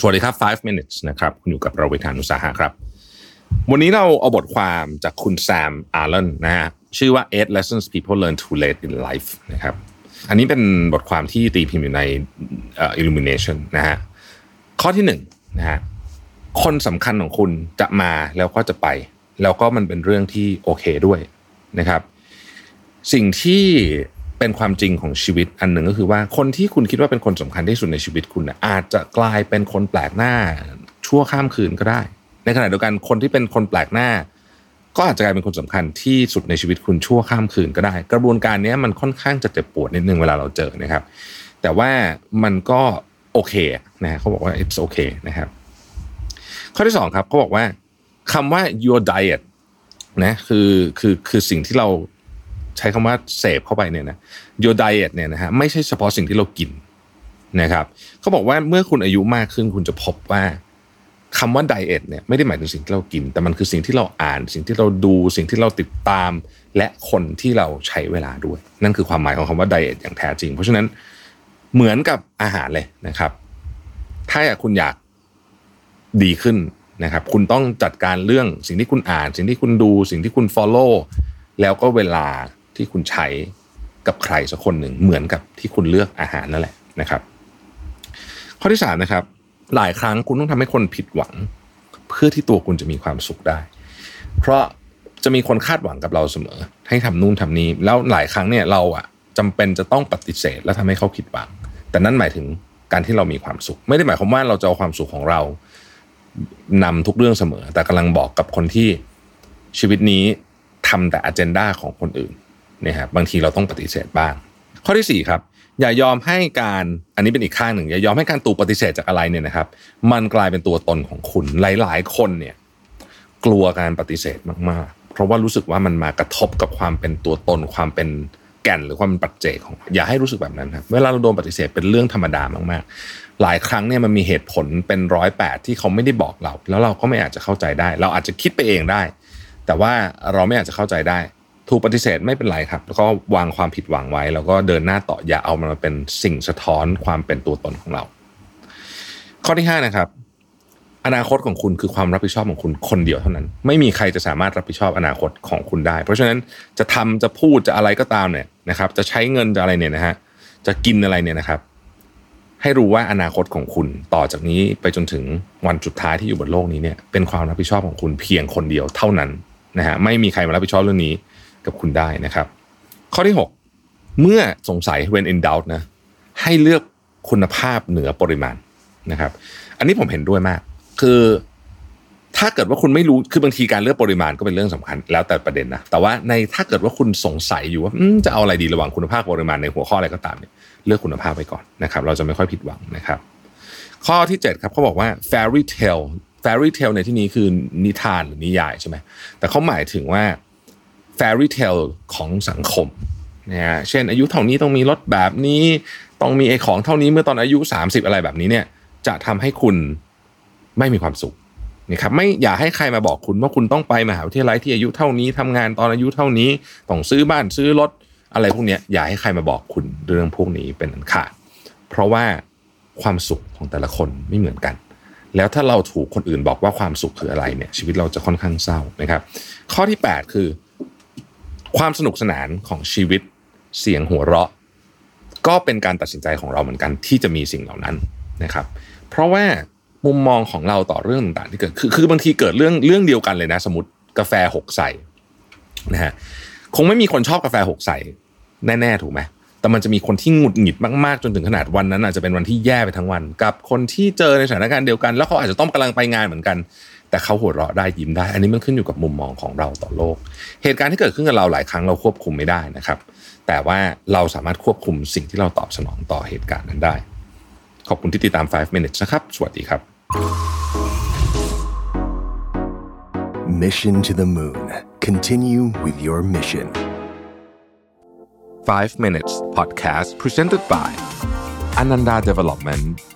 สวัสดีครับ 5 minutes นะครับ คุณอยู่กับเราวิธานุสาหะครับ วันนี้เราเอาบทความจากคุณแซมอาร์เลนนะฮะ ชื่อว่า eight lessons people learn too late in life นะครับ อันนี้เป็นบทความที่ตีพิมพ์อยู่ใน illumination นะฮะ ข้อที่หนึ่งนะฮะ คนสำคัญของคุณจะมาแล้วก็จะไป แล้วก็มันเป็นเรื่องที่โอเคด้วยนะครับ สิ่งที่ เป็นความจริงของชีวิตอันหนึ่งก็คือว่าคนที่คุณคิดว่าเป็นคนสำคัญที่สุดในชีวิตคุณนะอาจจะกลายเป็นคนแปลกหน้า ชั่วข้ามคืนก็ได้ ในขณะเดียวกันคนที่เป็นคนแปลกหน้า ก็อาจจะกลายเป็นคนสำคัญที่สุดในชีวิตคุณชั่วข้ามคืนก็ได้ กระบวนการนี้มันค่อนข้างจะเจ็บปวดนิดนึงเวลาเราเจอนะครับ แต่ว่ามันก็โอเคนะฮะเขาบอกว่า it's okay นะครับข้อที่สองครับเขาบอกว่าคำว่า your diet นะคือคือคือสิ่งที่เรา ใช้คำว่าเสพเข้าไปเนี่ยนะ your diet เนี่ยนะฮะไม่ใช่เฉพาะสิ่งที่เรากินนะครับเขาบอกว่าเมื่อคุณอายุมากขึ้นคุณจะพบว่าคำว่า diet เนี่ยไม่ได้หมายถึงสิ่งที่เรากิน แต่มันคือสิ่งที่เราอ่าน สิ่งที่เราดูสิ่งที่เราติดตาม และคนที่เราใช้เวลาด้วย นั่นคือความหมายของคำว่า diet อย่างแท้จริง เพราะฉะนั้นเหมือนกับอาหารเลยนะครับ ถ้าอยากคุณอยากดีขึ้นนะครับ คุณต้องจัดการเรื่องสิ่งที่คุณอ่าน สิ่งที่คุณดู สิ่งที่คุณ follow แล้วก็เวลา ที่คุณใช้กับใครสักคนหนึ่งเหมือนกับที่คุณเลือกอาหารนั่นแหละนะครับ ข้อที่สามนะครับ หลายครั้งคุณต้องทำให้คนผิดหวัง เพื่อที่ตัวคุณจะมีความสุขได้ เพราะจะมีคนคาดหวังกับเราเสมอ ให้ทำนู่นทำนี้ แล้วหลายครั้งเนี่ยเราอะจำเป็นจะต้องปฏิเสธ แล้วทำให้เขาผิดหวัง แต่นั่นหมายถึงการที่เรามีความสุข ไม่ได้หมายความว่าเราจะเอาความสุขของเรานำทุกเรื่องเสมอ แต่กำลังบอกกับคนที่ชีวิตนี้ทำแต่อ g e n d a ของคนอื่น นะครับบางทีเราต้องปฏิเสธบ้าง ข้อที่สี่ครับอย่ายอมให้การอันนี้เป็นอีกข้างหนึ่งอย่ายอมให้การตูปฏิเสธจากอะไรเนี่ยนะครับ มันกลายเป็นตัวตนของคุณหลาย ๆ คนเนี่ยกลัวการปฏิเสธมากๆ เพราะว่ารู้สึกว่ามันมากระทบกับความเป็นตัวตนความเป็นแก่นหรือความเป็นปัจเจกของอย่าให้รู้สึกแบบนั้นครับเวลาเราโดนปฏิเสธเป็นเรื่องธรรมดามากๆ หลายครั้งเนี่ยมันมีเหตุผลเป็นร้อยแปดที่เขาไม่ได้บอกเรา แล้วเราก็ไม่อาจจะเข้าใจได้ เราอาจจะคิดไปเองได้ แต่ว่าเราไม่อาจจะเข้าใจได้ ถูกปฏิเสธไม่เป็นไรครับ แล้วก็วางความผิดหวังไว้ แล้วก็เดินหน้าต่ออย่าเอามันมาเป็นสิ่งสะท้อนความเป็นตัวตนของเรา ข้อที่ห้านะครับ อนาคตของคุณคือความรับผิดชอบของคุณคนเดียวเท่านั้น ไม่มีใครจะสามารถรับผิดชอบอนาคตของคุณได้ เพราะฉะนั้นจะทำจะพูดจะอะไรก็ตามเนี่ยนะครับ จะใช้เงินจะอะไรเนี่ยนะฮะจะกินอะไรเนี่ยนะครับ ให้รู้ว่าอนาคตของคุณต่อจากนี้ไปจนถึงวันสุดท้ายที่อยู่บนโลกนี้เนี่ยเป็นความรับผิดชอบของคุณเพียงคนเดียวเท่านั้นนะฮะไม่มีใครมารับผิดชอบเรื่องนี้ กับคุณได้นะครับ ข้อที่ 6 เมื่อสงสัย when in doubt นะให้เลือกคุณภาพเหนือปริมาณนะครับ อันนี้ผมเห็นด้วยมาก คือถ้าเกิดว่าคุณไม่รู้คือบางทีการเลือกปริมาณก็เป็นเรื่องสำคัญแล้วแต่ประเด็นนะแต่ว่าในถ้าเกิดว่าคุณสงสัยอยู่ว่าจะเอาอะไรดีระหว่างคุณภาพปริมาณในหัวข้ออะไรก็ตามเนี่ยเลือกคุณภาพไปก่อนนะครับ เราจะไม่ค่อยผิดหวังนะครับ ข้อที่ 7 ครับเขาบอกว่า fairy tale fairy tale ในที่นี้คือนิทานหรือนิยายใช่ไหมแต่เขาหมายถึงว่า fairy tale ของสังคมนะฮะเช่นอายุเท่านี้ต้องมีรถแบบนี้ ต้องมีไอ้ของเท่านี้เมื่อตอนอายุ 30 อะไรแบบนี้เนี่ย จะทำให้คุณไม่มีความสุขนะครับไม่อย่าให้ใครมาบอกคุณว่าคุณต้องไปมหาวิทยาลัยที่อายุเท่านี้ทำงานตอนอายุเท่านี้ต้องซื้อบ้านซื้อรถอะไรพวกนี้อย่าให้ใครมาบอกคุณเรื่องพวกนี้เป็นอันขาดเพราะว่าความสุขของแต่ละคนไม่เหมือนกัน แล้วถ้าเราถูกคนอื่นบอกว่าความสุขคืออะไรเนี่ยชีวิตเราจะค่อนข้างเศร้านะครับ ข้อที่ 8 คือ ความสนุกสนานของชีวิตเสียงหัวเราะ ก็เป็นการตัดสินใจของเราเหมือนกันที่จะมีสิ่งเหล่านั้นนะครับ เพราะว่ามุมมองของเราต่อเรื่องต่างๆที่เกิดคือคือบางทีเกิดเรื่องเรื่องเดียวกันเลยนะ สมมติกาแฟหกใส่นะฮะคงไม่มีคนชอบกาแฟหกใส่แน่ๆถูกไหมแต่มันจะมีคนที่หงุดหงิดมากๆจนถึงขนาดวันนั้นอาจจะเป็นวันที่แย่ไปทั้งวัน กับคนที่เจอในสถานการณ์เดียวกัน แล้วเขาอาจจะต้องกำลังไปงานเหมือนกัน แต่เขาหัวเราะได้ยิ้มได้ อันนี้มันขึ้นอยู่กับมุมมองของเราต่อโลก เหตุการณ์ที่เกิดขึ้นกับเราหลายครั้งเราควบคุมไม่ได้นะครับ แต่ว่าเราสามารถควบคุมสิ่งที่เราตอบสนองต่อเหตุการณ์นั้นได้ ขอบคุณที่ติดตาม 5 minutes นะครับ สวัสดีครับ Mission to the Moon. Continue with your mission. 5 minutes podcast presented by Ananda Development